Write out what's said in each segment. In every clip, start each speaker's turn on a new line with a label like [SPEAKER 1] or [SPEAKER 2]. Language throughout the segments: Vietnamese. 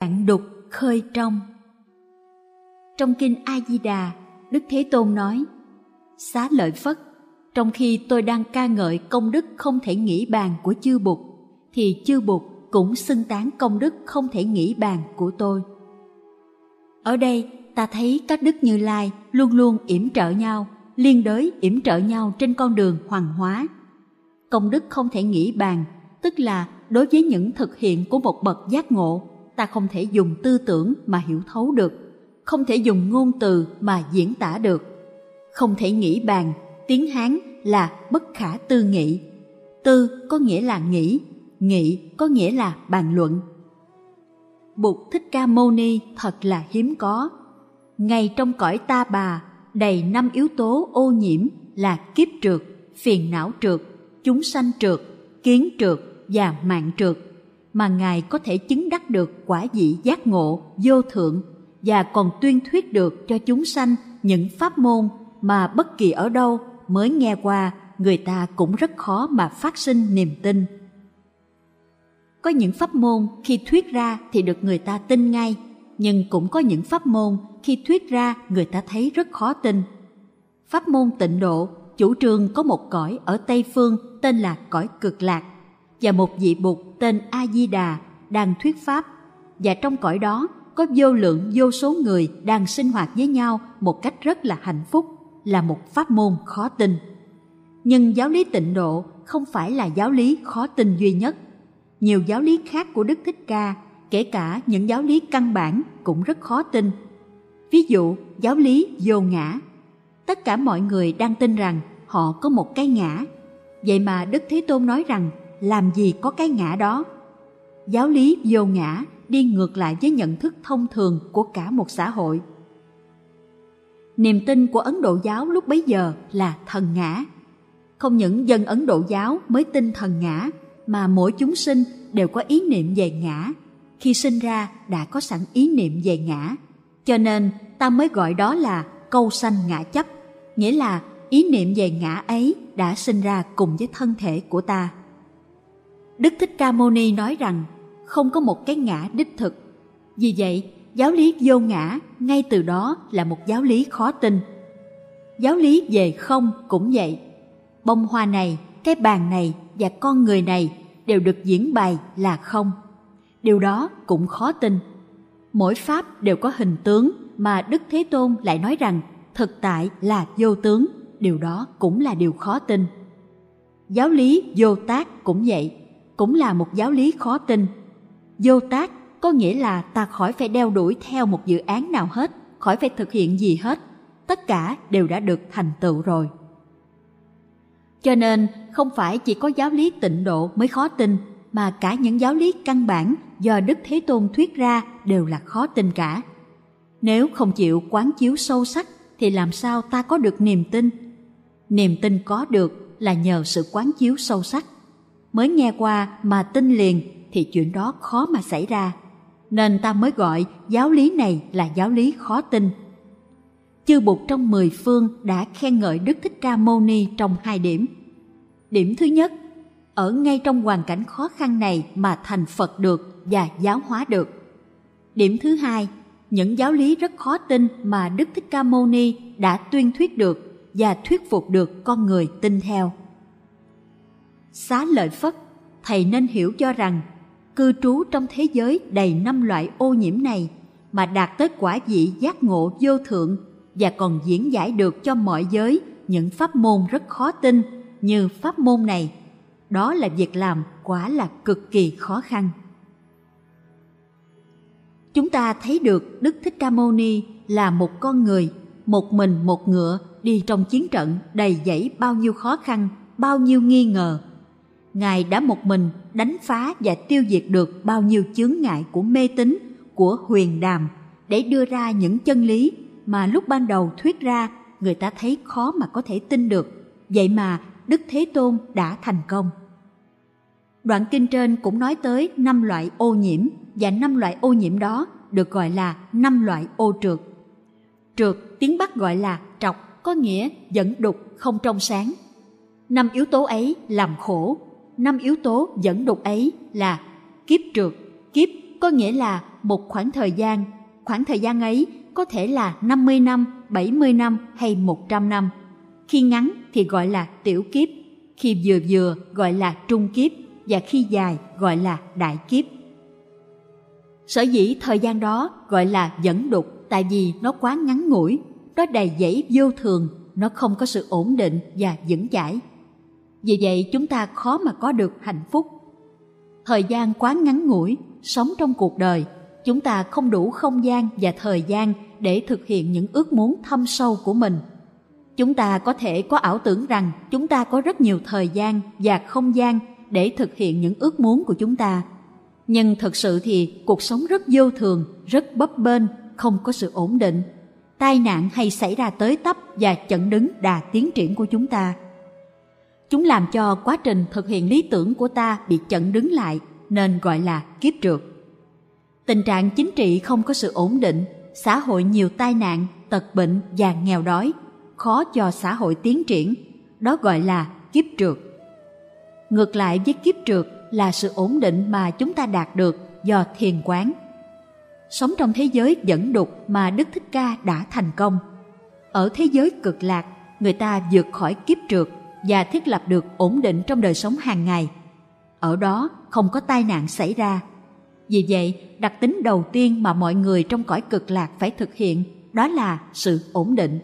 [SPEAKER 1] cạn đục khơi trong. Trong kinh a di đà đức thế tôn nói, xá lợi phất, trong khi tôi đang ca ngợi công đức không thể nghĩ bàn của chư bụt, thì chư bụt cũng xưng tán công đức không thể nghĩ bàn của tôi. Ở đây, ta thấy các đức như lai luôn luôn yểm trợ nhau, liên đới yểm trợ nhau trên con đường hoàng hóa. Công đức không thể nghĩ bàn, tức là đối với những thực hiện của một bậc giác ngộ ta không thể dùng tư tưởng mà hiểu thấu được, không thể dùng ngôn từ mà diễn tả được. Không thể nghĩ bàn, tiếng hán là bất khả tư nghị. Tư có nghĩa là nghĩ, nghị có nghĩa là bàn luận. Bụt thích ca mâu ni thật là hiếm có. Ngay trong cõi ta bà, đầy năm yếu tố ô nhiễm là kiếp trượt, phiền não trượt, chúng sanh trượt, kiến trượt và mạng trượt mà ngài có thể chứng đắc được quả vị giác ngộ, vô thượng, và còn tuyên thuyết được cho chúng sanh những pháp môn mà bất kỳ ở đâu mới nghe qua, người ta cũng rất khó mà phát sinh niềm tin. Có những pháp môn khi thuyết ra thì được người ta tin ngay, nhưng cũng có những pháp môn khi thuyết ra người ta thấy rất khó tin. Pháp môn tịnh độ, chủ trương có một cõi ở tây phương tên là cõi cực lạc và một vị bụt tên a di đà đang thuyết pháp. Và trong cõi đó, có vô lượng vô số người đang sinh hoạt với nhau một cách rất là hạnh phúc, là một pháp môn khó tin. Nhưng giáo lý tịnh độ không phải là giáo lý khó tin duy nhất. Nhiều giáo lý khác của đức thích ca, kể cả những giáo lý căn bản, cũng rất khó tin. Ví dụ, giáo lý vô ngã. Tất cả mọi người đang tin rằng họ có một cái ngã. Vậy mà đức thế tôn nói rằng làm gì có cái ngã đó. Giáo lý vô ngã đi ngược lại với nhận thức thông thường của cả một xã hội. Niềm tin của ấn độ giáo lúc bấy giờ là thần ngã. Không những dân ấn độ giáo mới tin thần ngã, mà mỗi chúng sinh đều có ý niệm về ngã. Khi sinh ra đã có sẵn ý niệm về ngã. Cho nên, ta mới gọi đó là câu sanh ngã chấp, nghĩa là ý niệm về ngã ấy đã sinh ra cùng với thân thể của ta đức thích ca mâu ni nói rằng, không có một cái ngã đích thực. Vì vậy, giáo lý vô ngã ngay từ đó là một giáo lý khó tin. Giáo lý về không cũng vậy. Bông hoa này, cái bàn này và con người này đều được diễn bày là không. Điều đó cũng khó tin. Mỗi pháp đều có hình tướng mà đức thế tôn lại nói rằng thực tại là vô tướng. Điều đó cũng là điều khó tin. Giáo lý vô tác cũng vậy cũng là một giáo lý khó tin. Vô tác có nghĩa là ta khỏi phải đeo đuổi theo một dự án nào hết, khỏi phải thực hiện gì hết, tất cả đều đã được thành tựu rồi. Cho nên, không phải chỉ có giáo lý tịnh độ mới khó tin, mà cả những giáo lý căn bản do đức thế tôn thuyết ra đều là khó tin cả. Nếu không chịu quán chiếu sâu sắc thì làm sao ta có được niềm tin? Niềm tin có được là nhờ sự quán chiếu sâu sắc mới nghe qua mà tin liền thì chuyện đó khó mà xảy ra. Nên ta mới gọi giáo lý này là giáo lý khó tin. Chư bụt trong mười phương đã khen ngợi đức thích ca mâu ni trong hai điểm. Điểm thứ nhất, ở ngay trong hoàn cảnh khó khăn này mà thành phật được và giáo hóa được. Điểm thứ hai, những giáo lý rất khó tin mà đức thích ca mâu ni đã tuyên thuyết được và thuyết phục được con người tin theo xá lợi phất, thầy nên hiểu cho rằng, cư trú trong thế giới đầy năm loại ô nhiễm này mà đạt tới quả vị giác ngộ vô thượng và còn diễn giải được cho mọi giới những pháp môn rất khó tin như pháp môn này. Đó là việc làm quả là cực kỳ khó khăn. Chúng ta thấy được đức thích ca mâu ni là một con người, một mình một ngựa đi trong chiến trận đầy dẫy bao nhiêu khó khăn, bao nhiêu nghi ngờ ngài đã một mình đánh phá và tiêu diệt được bao nhiêu chướng ngại của mê tín, của huyền đàm. Để đưa ra những chân lý mà lúc ban đầu thuyết ra, người ta thấy khó mà có thể tin được. Vậy mà đức thế tôn đã thành công. Đoạn kinh trên cũng nói tới năm loại ô nhiễm, và năm loại ô nhiễm đó được gọi là năm loại ô trượt. Trượt tiếng bắc gọi là trọc, có nghĩa dẫn đục không trong sáng. Năm yếu tố ấy làm khổ năm yếu tố dẫn đục ấy là kiếp trượt kiếp có nghĩa là một khoảng thời gian, khoảng thời gian ấy có thể là 50 năm, 70 năm hay 100 năm. Khi ngắn thì gọi là tiểu kiếp, khi vừa vừa gọi là trung kiếp và khi dài gọi là đại kiếp. Sở dĩ thời gian đó gọi là dẫn đục tại vì nó quá ngắn ngủi, nó đầy dẫy vô thường, nó không có sự ổn định và vững chãi. Vì vậy chúng ta khó mà có được hạnh phúc. Thời gian quá ngắn ngủi, sống trong cuộc đời, chúng ta không đủ không gian và thời gian để thực hiện những ước muốn thâm sâu của mình. Chúng ta có thể có ảo tưởng rằng chúng ta có rất nhiều thời gian và không gian để thực hiện những ước muốn của chúng ta. Nhưng thực sự thì cuộc sống rất vô thường, rất bấp bênh, không có sự ổn định. Tai nạn hay xảy ra tới tấp và chặn đứng đà tiến triển của chúng ta. Chúng làm cho quá trình thực hiện lý tưởng của ta bị chặn đứng lại nên gọi là kiếp trượt. Tình trạng chính trị không có sự ổn định, xã hội nhiều tai nạn, tật bệnh và nghèo đói, khó cho xã hội tiến triển, đó gọi là kiếp trượt. Ngược lại với kiếp trượt là sự ổn định mà chúng ta đạt được do thiền quán. Sống trong thế giới dẫn đục mà Đức Thích Ca đã thành công. Ở thế giới cực lạc, người ta vượt khỏi kiếp trượt và thiết lập được ổn định trong đời sống hàng ngày. Ở đó không có tai nạn xảy ra. Vì vậy, đặc tính đầu tiên mà mọi người trong cõi cực lạc phải thực hiện đó là sự ổn định.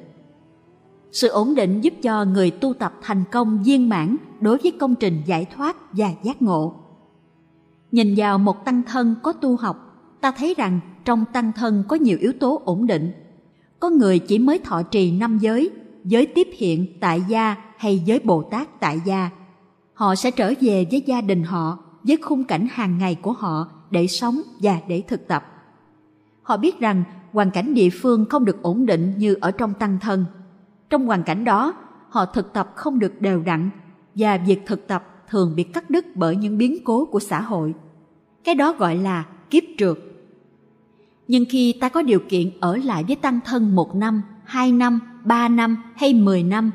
[SPEAKER 1] Sự ổn định giúp cho người tu tập thành công viên mãn đối với công trình giải thoát và giác ngộ. Nhìn vào một tăng thân có tu học, ta thấy rằng trong tăng thân có nhiều yếu tố ổn định. Có người chỉ mới thọ trì năm giới, giới tiếp hiện tại gia hay giới Bồ Tát tại gia. Họ sẽ trở về với gia đình họ, với khung cảnh hàng ngày của họ để sống và để thực tập. Họ biết rằng hoàn cảnh địa phương không được ổn định như ở trong tăng thân. Trong hoàn cảnh đó, họ thực tập không được đều đặn và việc thực tập thường bị cắt đứt bởi những biến cố của xã hội. Cái đó gọi là kiếp trượt. Nhưng khi ta có điều kiện ở lại với tăng thân một năm, hai năm, ba năm hay mười năm,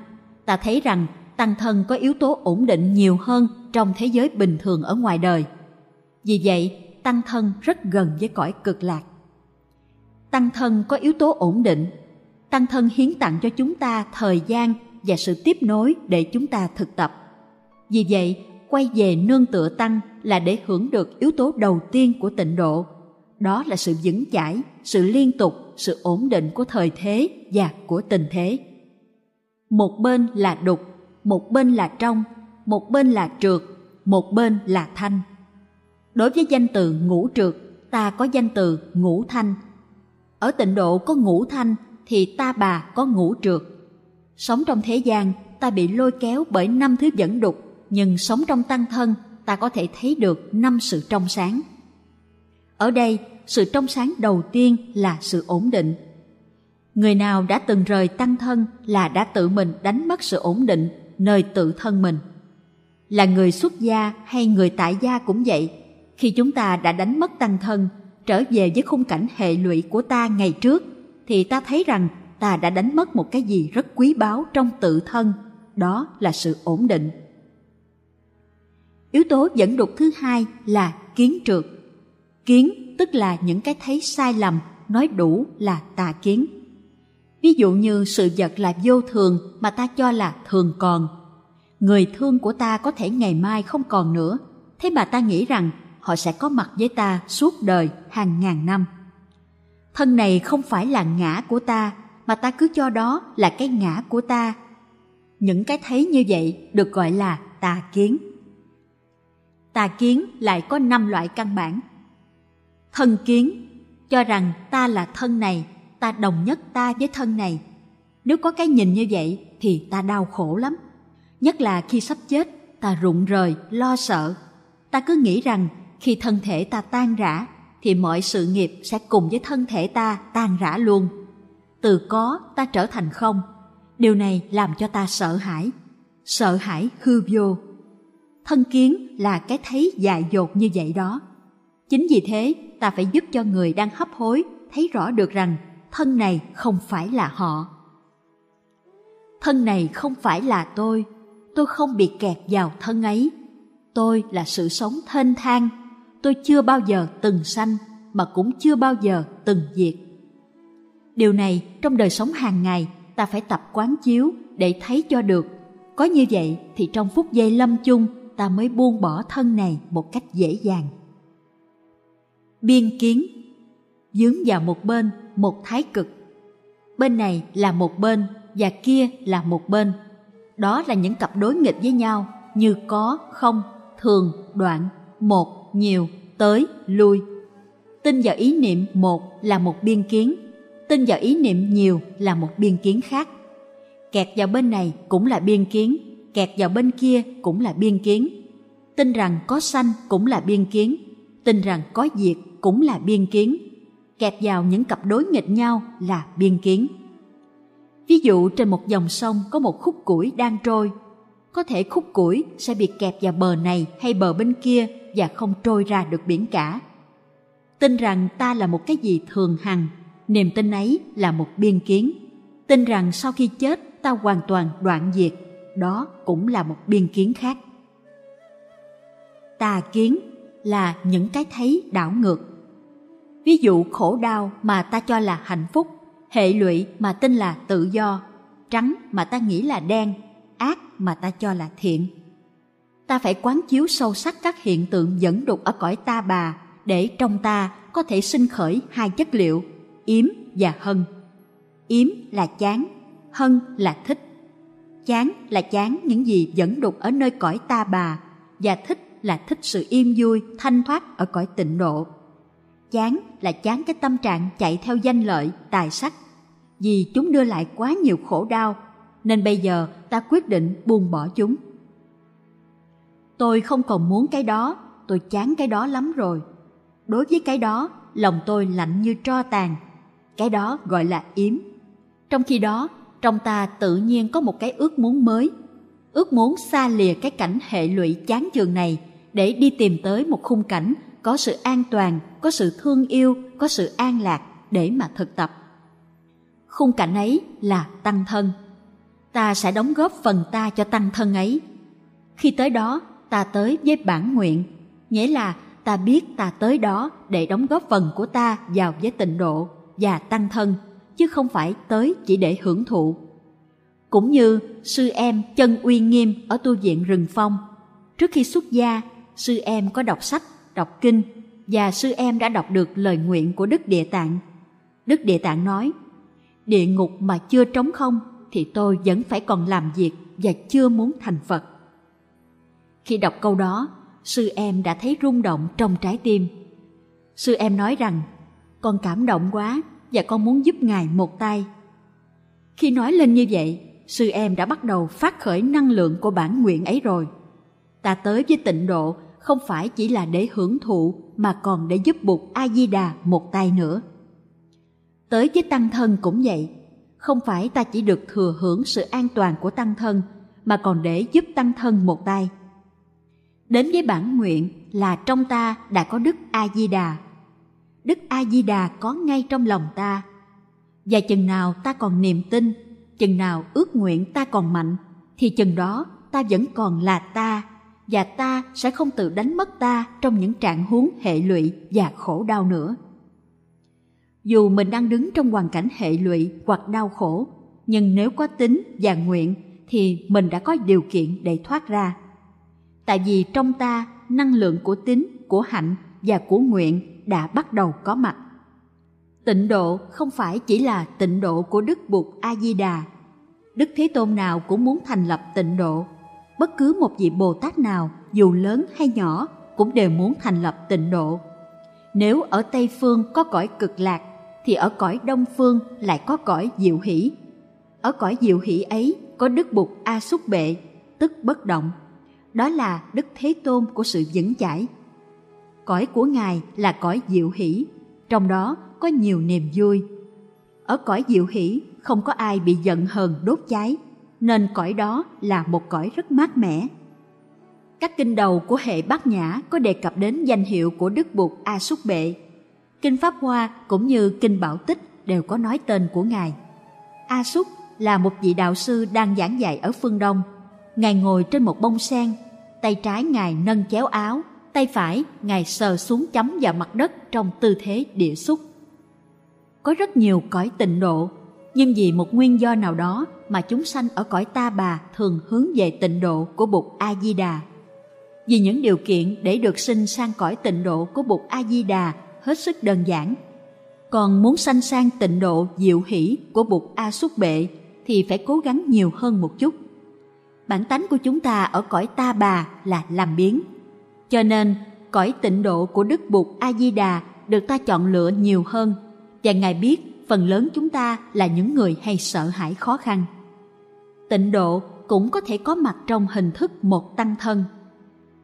[SPEAKER 1] ta thấy rằng tăng thân có yếu tố ổn định nhiều hơn trong thế giới bình thường ở ngoài đời. Vì vậy, tăng thân rất gần với cõi cực lạc. Tăng thân có yếu tố ổn định. Tăng thân hiến tặng cho chúng ta thời gian và sự tiếp nối để chúng ta thực tập. Vì vậy, quay về nương tựa tăng là để hưởng được yếu tố đầu tiên của tịnh độ. Đó là sự vững chãi, sự liên tục, sự ổn định của thời thế và của tình thế. Một bên là đục, một bên là trong, một bên là trượt, một bên là thanh. Đối với danh từ ngũ trượt, ta có danh từ ngũ thanh. Ở tịnh độ có ngũ thanh thì ta bà có ngũ trượt. Sống trong thế gian, ta bị lôi kéo bởi năm thứ dẫn đục, nhưng sống trong tăng thân, ta có thể thấy được năm sự trong sáng. Ở đây, sự trong sáng đầu tiên là sự ổn định. Người nào đã từng rời tăng thân là đã tự mình đánh mất sự ổn định nơi tự thân mình. Là người xuất gia hay người tại gia cũng vậy, khi chúng ta đã đánh mất tăng thân, trở về với khung cảnh hệ lụy của ta ngày trước, thì ta thấy rằng ta đã đánh mất một cái gì rất quý báu trong tự thân, đó là sự ổn định. Yếu tố dẫn đục thứ hai là kiến trượt. Kiến tức là những cái thấy sai lầm, nói đủ là tà kiến. Ví dụ như sự vật là vô thường mà ta cho là thường còn. Người thương của ta có thể ngày mai không còn nữa, thế mà ta nghĩ rằng họ sẽ có mặt với ta suốt đời hàng ngàn năm. Thân này không phải là ngã của ta, mà ta cứ cho đó là cái ngã của ta. Những cái thấy như vậy được gọi là tà kiến. Tà kiến lại có năm loại căn bản. Thân kiến, cho rằng ta là thân này, ta đồng nhất ta với thân này. Nếu có cái nhìn như vậy thì ta đau khổ lắm. Nhất là khi sắp chết, ta rụng rời, lo sợ. Ta cứ nghĩ rằng khi thân thể ta tan rã thì mọi sự nghiệp sẽ cùng với thân thể ta tan rã luôn từ có ta trở thành không điều này làm cho ta sợ hãi sợ hãi hư vô thân kiến là cái thấy dại dột như vậy đó chính vì thế ta phải giúp cho người đang hấp hối thấy rõ được rằng thân này không phải là họ thân này không phải là tôi tôi không bị kẹt vào thân ấy tôi là sự sống thênh thang tôi chưa bao giờ từng sanh, mà cũng chưa bao giờ từng diệt. Điều này trong đời sống hàng ngày, ta phải tập quán chiếu để thấy cho được. Có như vậy thì trong phút giây lâm chung, ta mới buông bỏ thân này một cách dễ dàng. Biên kiến Dướng vào một bên, một thái cực. Bên này là một bên và kia là một bên. Đó là những cặp đối nghịch với nhau như có, không, thường, đoạn, một, nhiều, tới, lui. Tin vào ý niệm một là một biên kiến, tin vào ý niệm nhiều là một biên kiến khác. Kẹt vào bên này cũng là biên kiến, kẹt vào bên kia cũng là biên kiến. Tin rằng có sanh cũng là biên kiến, tin rằng có diệt cũng là biên kiến. Kẹt vào những cặp đối nghịch nhau là biên kiến. Ví dụ trên một dòng sông có một khúc củi đang trôi. Có thể khúc củi sẽ bị kẹp vào bờ này hay bờ bên kia và không trôi ra được biển cả. Tin rằng ta là một cái gì thường hằng, niềm tin ấy là một biên kiến. Tin rằng sau khi chết ta hoàn toàn đoạn diệt, đó cũng là một biên kiến khác. Tà kiến là những cái thấy đảo ngược. Ví dụ khổ đau mà ta cho là hạnh phúc hệ lụy mà tin là tự do, trắng mà ta nghĩ là đen, ác mà ta cho là thiện. Ta phải quán chiếu sâu sắc các hiện tượng dẫn đục ở cõi ta bà để trong ta có thể sinh khởi hai chất liệu, yếm và hân. Yếm là chán, hân là thích. Chán là chán những gì dẫn đục ở nơi cõi ta bà và thích là thích sự im vui, thanh thoát ở cõi tịnh độ. Chán là chán cái tâm trạng chạy theo danh lợi, tài sắc. Vì chúng đưa lại quá nhiều khổ đau, nên bây giờ ta quyết định buông bỏ chúng. Tôi không còn muốn cái đó, tôi chán cái đó lắm rồi. Đối với cái đó, lòng tôi lạnh như tro tàn. Cái đó gọi là yếm. Trong khi đó, trong ta tự nhiên có một cái ước muốn mới. Ước muốn xa lìa cái cảnh hệ lụy chán chường này để đi tìm tới một khung cảnh có sự an toàn, có sự thương yêu, có sự an lạc để mà thực tập. Khung cảnh ấy là tăng thân. Ta sẽ đóng góp phần ta cho tăng thân ấy. Khi tới đó, ta tới với bản nguyện, nghĩa là ta biết ta tới đó để đóng góp phần của ta vào với tịnh độ và tăng thân, chứ không phải tới chỉ để hưởng thụ. Cũng như sư em chân uy nghiêm ở tu viện rừng phong, trước khi xuất gia, sư em có đọc sách đọc kinh và sư em đã đọc được lời nguyện của Đức Địa Tạng. Đức Địa Tạng nói, địa ngục mà chưa trống không thì tôi vẫn phải còn làm việc và chưa muốn thành Phật. Khi đọc câu đó, sư em đã thấy rung động trong trái tim. Sư em nói rằng, con cảm động quá và con muốn giúp Ngài một tay. Khi nói lên như vậy, sư em đã bắt đầu phát khởi năng lượng của bản nguyện ấy rồi. Ta tới với tịnh độ không phải chỉ là để hưởng thụ mà còn để giúp Bụt A Di Đà một tay nữa. Tới với tăng thân cũng vậy, không phải ta chỉ được thừa hưởng sự an toàn của tăng thân mà còn để giúp tăng thân một tay. Đến với bản nguyện là trong ta đã có Đức A Di Đà. Đức A Di Đà có ngay trong lòng ta. Và chừng nào ta còn niềm tin, chừng nào ước nguyện ta còn mạnh thì chừng đó ta vẫn còn là ta và ta sẽ không tự đánh mất ta trong những trạng huống hệ lụy và khổ đau nữa. Dù mình đang đứng trong hoàn cảnh hệ lụy hoặc đau khổ, nhưng nếu có tính và nguyện thì mình đã có điều kiện để thoát ra. Tại vì trong ta, năng lượng của tính, của hạnh và của nguyện đã bắt đầu có mặt. Tịnh độ không phải chỉ là tịnh độ của Đức Bụt A-di-đà. Đức Thế Tôn nào cũng muốn thành lập tịnh độ bất cứ một vị Bồ Tát nào, dù lớn hay nhỏ, cũng đều muốn thành lập tịnh độ. Nếu ở Tây Phương có cõi cực lạc, thì ở cõi Đông Phương lại có cõi diệu hỷ. Ở cõi diệu hỷ ấy có Đức Bụt A Xúc Bệ, tức bất động. Đó là Đức Thế Tôn của sự vững chãi. Cõi của Ngài là cõi diệu hỷ, trong đó có nhiều niềm vui. Ở cõi diệu hỷ không có ai bị giận hờn đốt cháy, nên cõi đó là một cõi rất mát mẻ. Các kinh đầu của hệ Bát Nhã có đề cập đến danh hiệu của Đức Bụt A Súc Bệ. Kinh Pháp Hoa cũng như kinh Bảo Tích đều có nói tên của Ngài. A Súc là một vị đạo sư đang giảng dạy ở phương Đông. Ngài ngồi trên một bông sen, tay trái Ngài nâng chéo áo, tay phải Ngài sờ xuống chấm vào mặt đất trong tư thế địa xúc. Có rất nhiều cõi tịnh độ, nhưng vì một nguyên do nào đó mà chúng sanh ở cõi ta bà thường hướng về tịnh độ của Bụt A-di-đà. Vì những điều kiện để được sinh sang cõi tịnh độ của Bụt A-di-đà hết sức đơn giản. Còn muốn sanh sang tịnh độ diệu hỷ của Bụt A-xúc bệ thì phải cố gắng nhiều hơn một chút. Bản tánh của chúng ta ở cõi ta bà là làm biến. Cho nên, cõi tịnh độ của Đức Bụt A-di-đà được ta chọn lựa nhiều hơn và Ngài biết phần lớn chúng ta là những người hay sợ hãi khó khăn. Tịnh độ cũng có thể có mặt trong hình thức một tăng thân.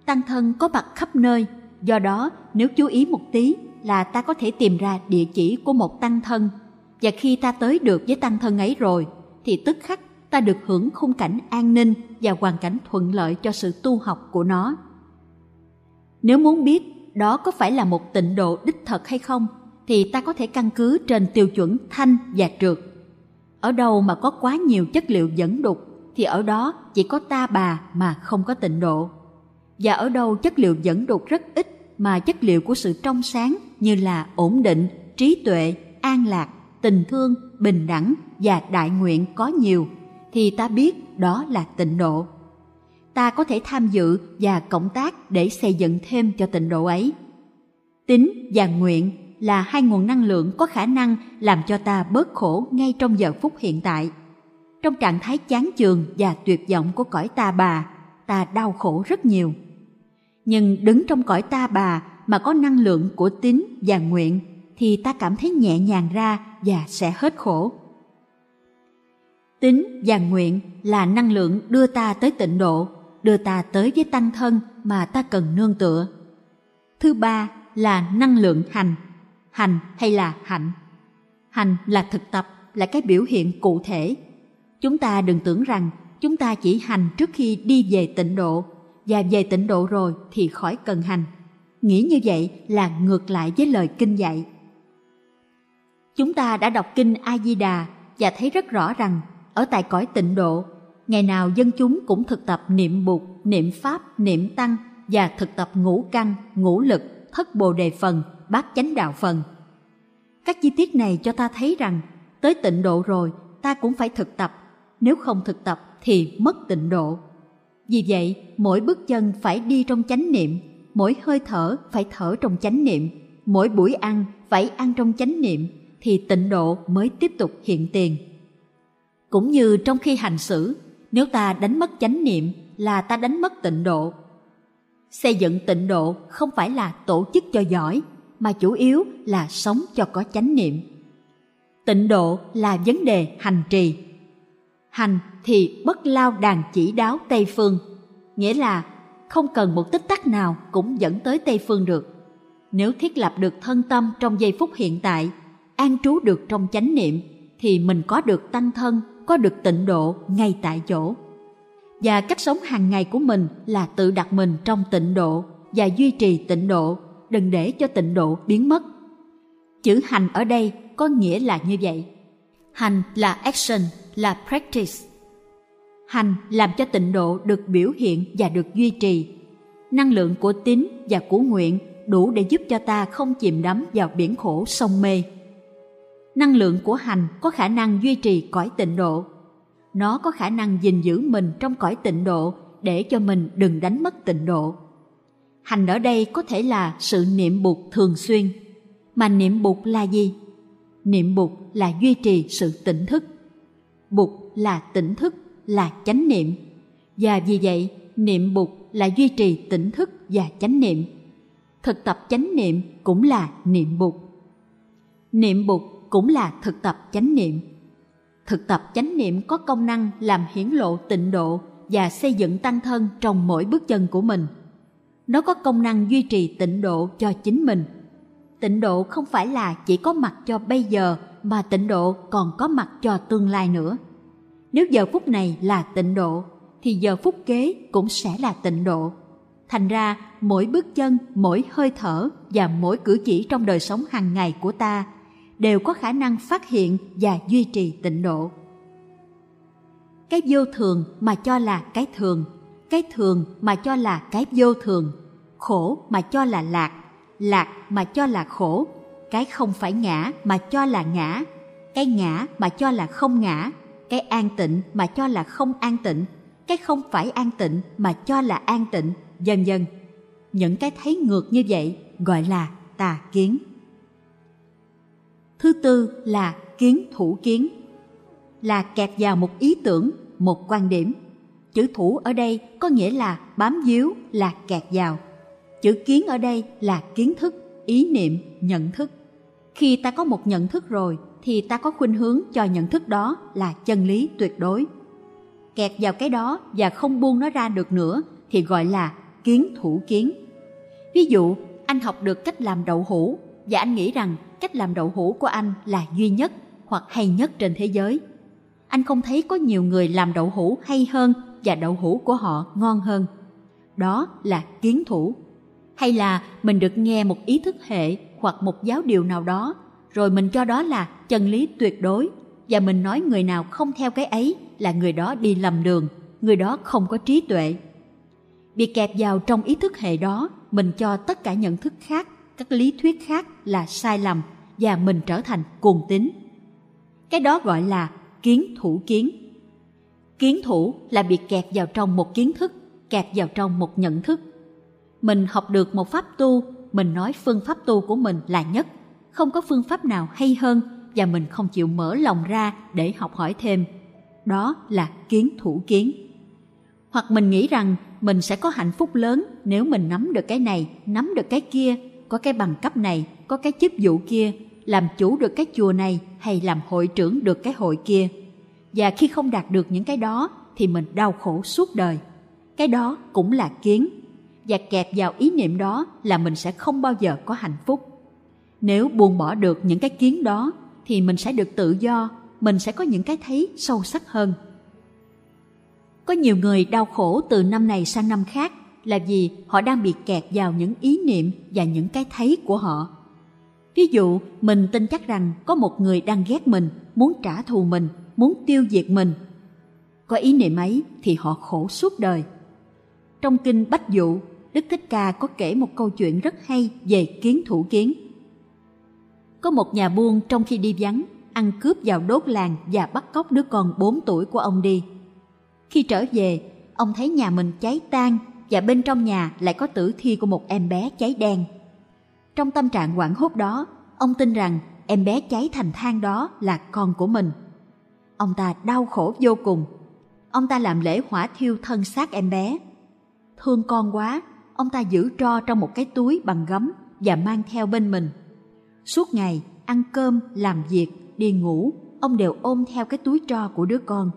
[SPEAKER 1] Tăng thân có mặt khắp nơi, do đó nếu chú ý một tí là ta có thể tìm ra địa chỉ của một tăng thân. Và khi ta tới được với tăng thân ấy rồi, thì tức khắc ta được hưởng khung cảnh an ninh và hoàn cảnh thuận lợi cho sự tu học của nó. Nếu muốn biết đó có phải là một tịnh độ đích thật hay không, thì ta có thể căn cứ trên tiêu chuẩn thanh và trượt. Ở đâu mà có quá nhiều chất liệu dẫn đục, thì ở đó chỉ có ta bà mà không có tịnh độ. Và ở đâu chất liệu dẫn đục rất ít mà chất liệu của sự trong sáng như là ổn định, trí tuệ, an lạc, tình thương, bình đẳng và đại nguyện có nhiều, thì ta biết đó là tịnh độ. Ta có thể tham dự và cộng tác để xây dựng thêm cho tịnh độ ấy. Tính và nguyện là hai nguồn năng lượng có khả năng làm cho ta bớt khổ ngay trong giờ phút hiện tại. Trong trạng thái chán chường và tuyệt vọng của cõi ta bà, ta đau khổ rất nhiều. Nhưng đứng trong cõi ta bà mà có năng lượng của tín và nguyện thì ta cảm thấy nhẹ nhàng ra và sẽ hết khổ. Tín và nguyện là năng lượng đưa ta tới tịnh độ, đưa ta tới với tăng thân mà ta cần nương tựa. Thứ ba là năng lượng hành hành hay là hạnh? Hành là thực tập, là cái biểu hiện cụ thể. Chúng ta đừng tưởng rằng chúng ta chỉ hành trước khi đi về tịnh độ, và về tịnh độ rồi thì khỏi cần hành. Nghĩ như vậy là ngược lại với lời kinh dạy. Chúng ta đã đọc kinh a di đà và thấy rất rõ rằng ở tại cõi tịnh độ, ngày nào dân chúng cũng thực tập niệm bụt, niệm pháp, niệm tăng và thực tập ngũ căn, ngũ lực, thất bồ đề phần bát chánh đạo phần. Các chi tiết này cho ta thấy rằng tới tịnh độ rồi ta cũng phải thực tập, nếu không thực tập thì mất tịnh độ. Vì vậy, mỗi bước chân phải đi trong chánh niệm, mỗi hơi thở phải thở trong chánh niệm, mỗi buổi ăn phải ăn trong chánh niệm thì tịnh độ mới tiếp tục hiện tiền. Cũng như trong khi hành xử, nếu ta đánh mất chánh niệm là ta đánh mất tịnh độ. Xây dựng tịnh độ không phải là tổ chức cho giỏi mà chủ yếu là sống cho có chánh niệm. Tịnh độ là vấn đề hành trì. Hành thì bất lao đàn chỉ đáo Tây Phương, nghĩa là không cần một tích tắc nào cũng dẫn tới Tây Phương được. Nếu thiết lập được thân tâm trong giây phút hiện tại, an trú được trong chánh niệm, thì mình có được tăng thân, có được tịnh độ ngay tại chỗ. Và cách sống hàng ngày của mình là tự đặt mình trong tịnh độ và duy trì tịnh độ đừng để cho tịnh độ biến mất. Chữ hành ở đây có nghĩa là như vậy. Hành là action, là practice. Hành làm cho tịnh độ được biểu hiện và được duy trì. Năng lượng của tín và của nguyện đủ để giúp cho ta không chìm đắm vào biển khổ sông mê. Năng lượng của hành có khả năng duy trì cõi tịnh độ. Nó có khả năng gìn giữ mình trong cõi tịnh độ để cho mình đừng đánh mất tịnh độ hành ở đây có thể là sự niệm bụt thường xuyên. Mà niệm bụt là gì? Niệm bụt là duy trì sự tỉnh thức. Bụt là tỉnh thức là chánh niệm. Và vì vậy, niệm bụt là duy trì tỉnh thức và chánh niệm. Thực tập chánh niệm cũng là niệm bụt niệm bụt cũng là thực tập chánh niệm. Thực tập chánh niệm có công năng làm hiển lộ tịnh độ và xây dựng tăng thân trong mỗi bước chân của mình nó có công năng duy trì tịnh độ cho chính mình. Tịnh độ không phải là chỉ có mặt cho bây giờ, mà tịnh độ còn có mặt cho tương lai nữa. Nếu giờ phút này là tịnh độ, thì giờ phút kế cũng sẽ là tịnh độ. Thành ra, mỗi bước chân, mỗi hơi thở và mỗi cử chỉ trong đời sống hàng ngày của ta đều có khả năng phát hiện và duy trì tịnh độ. Cái vô thường mà cho là cái thường cái thường mà cho là cái vô thường khổ mà cho là lạc, lạc mà cho là khổ, cái không phải ngã mà cho là ngã, cái ngã mà cho là không ngã, cái an tịnh mà cho là không an tịnh, cái không phải an tịnh mà cho là an tịnh, dần dần. Những cái thấy ngược như vậy gọi là tà kiến. Thứ tư là kiến thủ kiến, là kẹt vào một ý tưởng, một quan điểm. Chữ thủ ở đây có nghĩa là bám víu, là kẹt vào. Chữ kiến ở đây là kiến thức, ý niệm, nhận thức. Khi ta có một nhận thức rồi thì ta có khuynh hướng cho nhận thức đó là chân lý tuyệt đối. Kẹt vào cái đó và không buông nó ra được nữa thì gọi là kiến thủ kiến. Ví dụ, anh học được cách làm đậu hũ và anh nghĩ rằng cách làm đậu hũ của anh là duy nhất hoặc hay nhất trên thế giới. Anh không thấy có nhiều người làm đậu hũ hay hơn và đậu hũ của họ ngon hơn. Đó là kiến thủ. Hay là mình được nghe một ý thức hệ hoặc một giáo điều nào đó, rồi mình cho đó là chân lý tuyệt đối và mình nói người nào không theo cái ấy là người đó đi lầm đường, người đó không có trí tuệ. Bị kẹp vào trong ý thức hệ đó, mình cho tất cả nhận thức khác, các lý thuyết khác là sai lầm và mình trở thành cuồng tín. Cái đó gọi là kiến thủ kiến. Kiến thủ là bị kẹt vào trong một kiến thức, kẹt vào trong một nhận thức. Mình học được một pháp tu, mình nói phương pháp tu của mình là nhất, không có phương pháp nào hay hơn và mình không chịu mở lòng ra để học hỏi thêm. Đó là kiến thủ kiến. Hoặc mình nghĩ rằng mình sẽ có hạnh phúc lớn nếu mình nắm được cái này, nắm được cái kia, có cái bằng cấp này, có cái chức vụ kia, làm chủ được cái chùa này hay làm hội trưởng được cái hội kia. Và khi không đạt được những cái đó thì mình đau khổ suốt đời. Cái đó cũng là kiến. Và kẹp vào ý niệm đó là mình sẽ không bao giờ có hạnh phúc. Nếu buông bỏ được những cái kiến đó thì mình sẽ được tự do, mình sẽ có những cái thấy sâu sắc hơn. Có nhiều người đau khổ từ năm này sang năm khác là vì họ đang bị kẹt vào những ý niệm và những cái thấy của họ. Ví dụ, mình tin chắc rằng có một người đang ghét mình, muốn trả thù mình, muốn tiêu diệt mình. Có ý niệm ấy thì họ khổ suốt đời. Trong kinh Bách Dụ, Đức Thích Ca có kể một câu chuyện rất hay về kiến thủ kiến. Có một nhà buôn trong khi đi vắng, ăn cướp vào đốt làng và bắt cóc đứa con 4 tuổi của ông đi. Khi trở về, ông thấy nhà mình cháy tan và bên trong nhà lại có tử thi của một em bé cháy đen. Trong tâm trạng hoảng hốt đó, ông tin rằng em bé cháy thành than đó là con của mình. Ông ta đau khổ vô cùng. Ông ta làm lễ hỏa thiêu thân xác em bé. Thương con quá, ông ta giữ tro trong một cái túi bằng gấm và mang theo bên mình. Suốt ngày, ăn cơm, làm việc, đi ngủ, ông đều ôm theo cái túi tro của đứa con.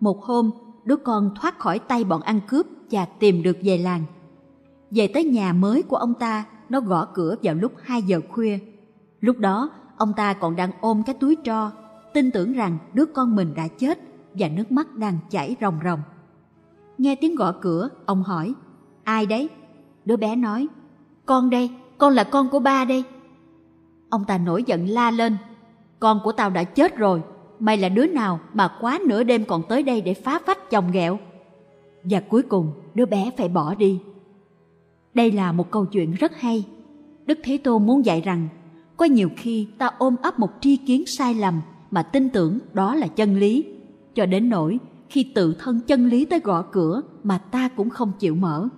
[SPEAKER 1] Một hôm, đứa con thoát khỏi tay bọn ăn cướp và tìm được về làng. Về tới nhà mới của ông ta, nó gõ cửa vào lúc 2 giờ khuya. Lúc đó, ông ta còn đang ôm cái túi tro, tin tưởng rằng đứa con mình đã chết và nước mắt đang chảy ròng ròng. Nghe tiếng gõ cửa, ông hỏi, ai đấy? Đứa bé nói, con đây, con là con của ba đây. Ông ta nổi giận la lên, con của tao đã chết rồi, mày là đứa nào mà quá nửa đêm còn tới đây để phá phách chồng ghẹo. Và cuối cùng, đứa bé phải bỏ đi. Đây là một câu chuyện rất hay. Đức Thế Tôn muốn dạy rằng, có nhiều khi ta ôm ấp một tri kiến sai lầm mà tin tưởng đó là chân lý, cho đến nỗi khi tự thân chân lý tới gõ cửa mà ta cũng không chịu mở.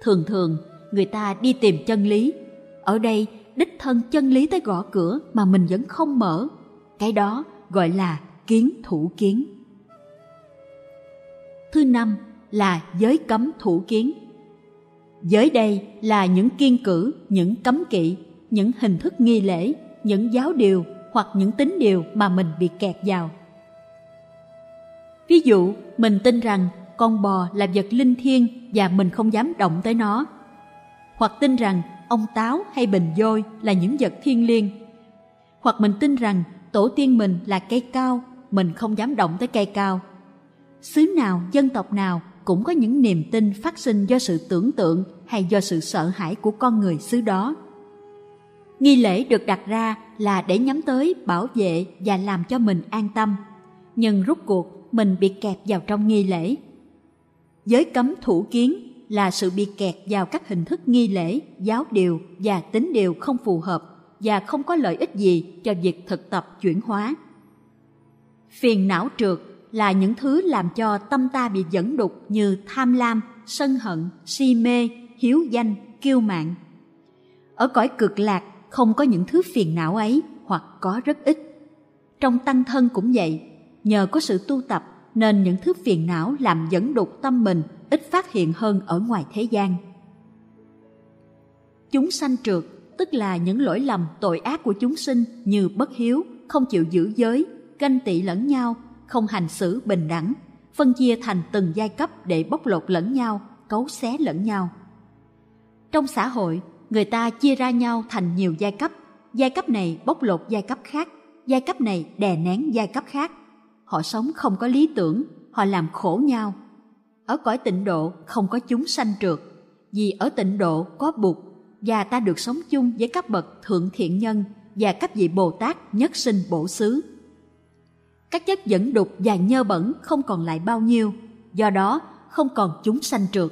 [SPEAKER 1] Thường thường, người ta đi tìm chân lý. Ở đây, đích thân chân lý tới gõ cửa mà mình vẫn không mở. Cái đó gọi là kiến thủ kiến. Thứ năm là giới cấm thủ kiến. Giới đây là những kiên cử, những cấm kỵ, những hình thức nghi lễ, những giáo điều hoặc những tín điều mà mình bị kẹt vào. Ví dụ, mình tin rằng con bò là vật linh thiêng và mình không dám động tới nó. Hoặc tin rằng ông táo hay bình dôi là những vật thiêng liêng. Hoặc mình tin rằng tổ tiên mình là cây cao, mình không dám động tới cây cao. Xứ nào, dân tộc nào cũng có những niềm tin phát sinh do sự tưởng tượng hay do sự sợ hãi của con người xứ đó. Nghi lễ được đặt ra là để nhắm tới bảo vệ và làm cho mình an tâm. Nhưng rút cuộc mình bị kẹp vào trong nghi lễ. Giới cấm thủ kiến là sự bị kẹt vào các hình thức nghi lễ, giáo điều và tính điều không phù hợp và không có lợi ích gì cho việc thực tập chuyển hóa. Phiền não trượt là những thứ làm cho tâm ta bị dẫn đục như tham lam, sân hận, si mê, hiếu danh, kiêu mạn. Ở cõi cực lạc không có những thứ phiền não ấy hoặc có rất ít. Trong tăng thân cũng vậy, nhờ có sự tu tập nên những thứ phiền não làm dẫn đục tâm mình ít phát hiện hơn ở ngoài thế gian. Chúng sanh trượt tức là những lỗi lầm tội ác của chúng sinh như bất hiếu, không chịu giữ giới, ganh tị lẫn nhau, không hành xử bình đẳng, phân chia thành từng giai cấp để bóc lột lẫn nhau, cấu xé lẫn nhau. Trong xã hội, người ta chia ra nhau thành nhiều giai cấp, giai cấp này bóc lột giai cấp khác, giai cấp này đè nén giai cấp khác. Họ sống không có lý tưởng, họ làm khổ nhau. Ở cõi tịnh độ không có chúng sanh trượt, vì ở tịnh độ có Bụt và ta được sống chung với các bậc thượng thiện nhân và các vị Bồ Tát nhất sinh bổ xứ. Các chất dẫn đục và nhơ bẩn không còn lại bao nhiêu, do đó không còn chúng sanh trượt.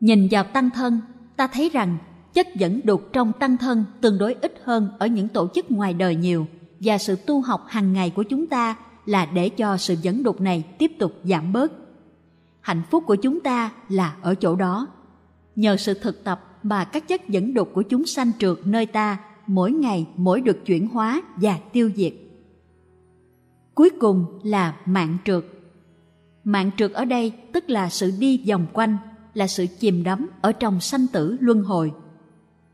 [SPEAKER 1] Nhìn vào tăng thân, ta thấy rằng chất dẫn đục trong tăng thân tương đối ít hơn ở những tổ chức ngoài đời nhiều và sự tu học hàng ngày của chúng ta là để cho sự dẫn đục này tiếp tục giảm bớt. Hạnh phúc của chúng ta là ở chỗ đó. Nhờ sự thực tập mà các chất dẫn đục của chúng sanh trượt nơi ta mỗi ngày mỗi được chuyển hóa và tiêu diệt. Cuối cùng là mạng trượt. Mạng trượt ở đây tức là sự đi vòng quanh, là sự chìm đắm ở trong sanh tử luân hồi.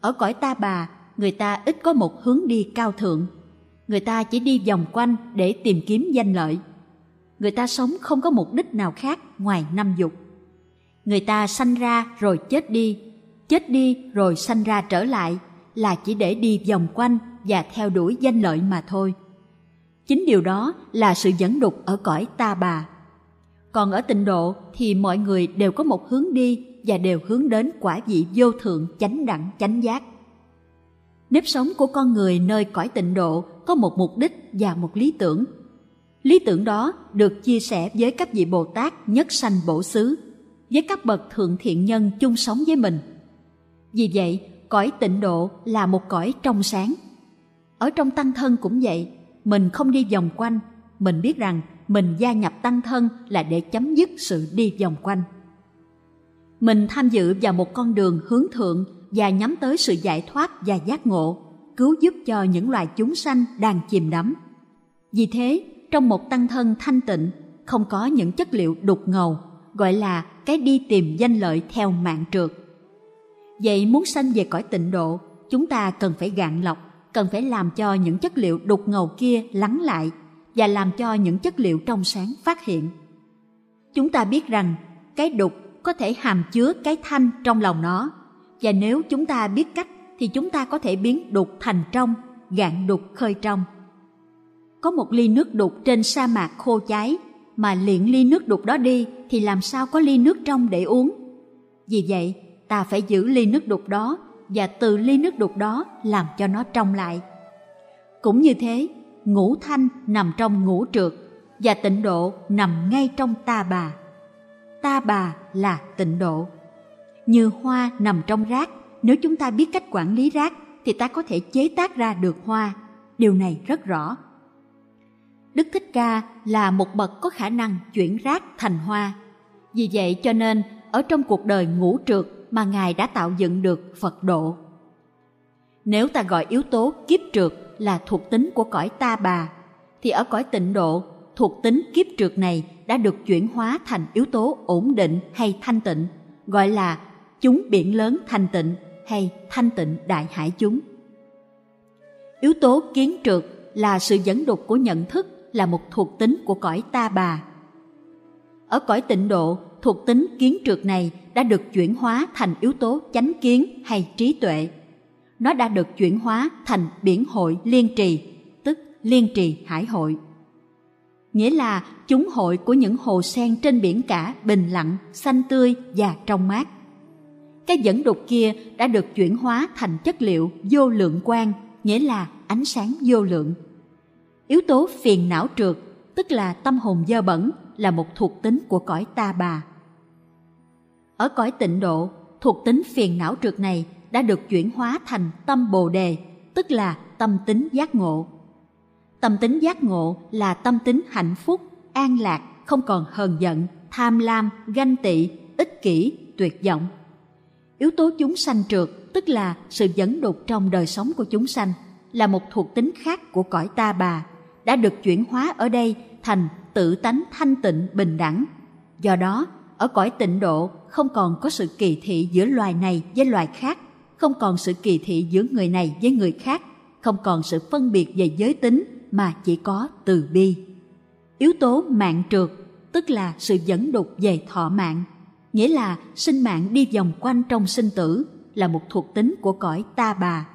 [SPEAKER 1] Ở cõi ta bà, người ta ít có một hướng đi cao thượng. Người ta chỉ đi vòng quanh để tìm kiếm danh lợi. Người ta sống không có mục đích nào khác ngoài năm dục. Người ta sanh ra rồi chết đi, chết đi rồi sanh ra trở lại là chỉ để đi vòng quanh và theo đuổi danh lợi mà thôi. Chính điều đó là sự dẫn đục ở cõi ta bà. Còn ở tịnh độ thì mọi người đều có một hướng đi và đều hướng đến quả vị vô thượng chánh đẳng chánh giác. Nếp sống của con người nơi cõi tịnh độ có một mục đích và một lý tưởng. Lý tưởng đó được chia sẻ với các vị Bồ Tát nhất sanh bổ xứ, với các bậc thượng thiện nhân chung sống với mình. Vì vậy, cõi tịnh độ là một cõi trong sáng. Ở trong tăng thân cũng vậy, mình không đi vòng quanh, mình biết rằng mình gia nhập tăng thân là để chấm dứt sự đi vòng quanh. Mình tham dự vào một con đường hướng thượng và nhắm tới sự giải thoát và giác ngộ, cứu giúp cho những loài chúng sanh đang chìm đắm. Vì thế, trong một tăng thân thanh tịnh, không có những chất liệu đục ngầu, gọi là cái đi tìm danh lợi theo mạng trượt. Vậy muốn sanh về cõi tịnh độ, chúng ta cần phải gạn lọc, cần phải làm cho những chất liệu đục ngầu kia lắng lại và làm cho những chất liệu trong sáng phát hiện. Chúng ta biết rằng cái đục có thể hàm chứa cái thanh trong lòng nó và nếu chúng ta biết cách thì chúng ta có thể biến đục thành trong, gạn đục khơi trong. Có một ly nước đục trên sa mạc khô cháy mà liện ly nước đục đó đi thì làm sao có ly nước trong để uống. Vì vậy, ta phải giữ ly nước đục đó và từ ly nước đục đó làm cho nó trong lại. Cũng như thế, ngũ thanh nằm trong ngũ trượt và tịnh độ nằm ngay trong ta bà. Ta bà là tịnh độ. Như hoa nằm trong rác, nếu chúng ta biết cách quản lý rác thì ta có thể chế tác ra được hoa. Điều này rất rõ. Đức Thích Ca là một bậc có khả năng chuyển rác thành hoa. Vì vậy cho nên ở trong cuộc đời ngũ trượt mà Ngài đã tạo dựng được Phật độ. Nếu ta gọi yếu tố kiếp trượt là thuộc tính của cõi ta bà, thì ở cõi tịnh độ, thuộc tính kiếp trượt này đã được chuyển hóa thành yếu tố ổn định hay thanh tịnh, gọi là chúng biển lớn thanh tịnh hay thanh tịnh đại hải chúng. Yếu tố kiến trượt là sự dẫn đục của nhận thức là một thuộc tính của cõi ta bà. Ở cõi tịnh độ, thuộc tính kiến trượt này đã được chuyển hóa thành yếu tố chánh kiến hay trí tuệ. Nó đã được chuyển hóa thành biển hội liên trì, tức liên trì hải hội. Nghĩa là chúng hội của những hồ sen trên biển cả bình lặng, xanh tươi và trong mát. Cái dẫn đục kia đã được chuyển hóa thành chất liệu vô lượng quang, nghĩa là ánh sáng vô lượng. Yếu tố phiền não trượt, tức là tâm hồn dơ bẩn, là một thuộc tính của cõi ta bà ở cõi tịnh độ, thuộc tính phiền não trượt này đã được chuyển hóa thành tâm bồ đề, tức là tâm tính giác ngộ. Tâm tính giác ngộ là tâm tính hạnh phúc, an lạc, không còn hờn giận, tham lam, ganh tị, ích kỷ, tuyệt vọng. Yếu tố chúng sanh trượt, tức là sự dẫn đục trong đời sống của chúng sanh, là một thuộc tính khác của cõi ta bà, đã được chuyển hóa ở đây thành tự tánh thanh tịnh bình đẳng. Do đó, ở cõi tịnh độ không còn có sự kỳ thị giữa loài này với loài khác, không còn sự kỳ thị giữa người này với người khác, không còn sự phân biệt về giới tính mà chỉ có từ bi. Yếu tố mạng trượt tức là sự dẫn đục về thọ mạng, nghĩa là sinh mạng đi vòng quanh trong sinh tử là một thuộc tính của cõi ta bà.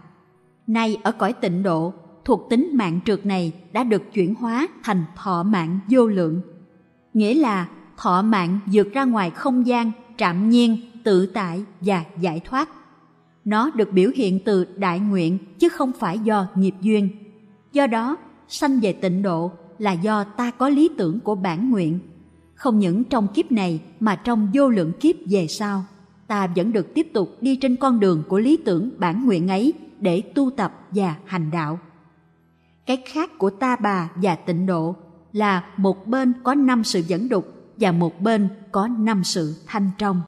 [SPEAKER 1] Nay ở cõi tịnh độ, thuộc tính mạng trượt này đã được chuyển hóa thành thọ mạng vô lượng, nghĩa là thọ mạng vượt ra ngoài không gian, trạm nhiên, tự tại và giải thoát. Nó được biểu hiện từ đại nguyện chứ không phải do nghiệp duyên. Do đó, sanh về tịnh độ là do ta có lý tưởng của bản nguyện. Không những trong kiếp này mà trong vô lượng kiếp về sau, ta vẫn được tiếp tục đi trên con đường của lý tưởng bản nguyện ấy để tu tập và hành đạo. Cái khác của ta bà và tịnh độ là một bên có năm sự dẫn đục và một bên có năm sự thanh trong.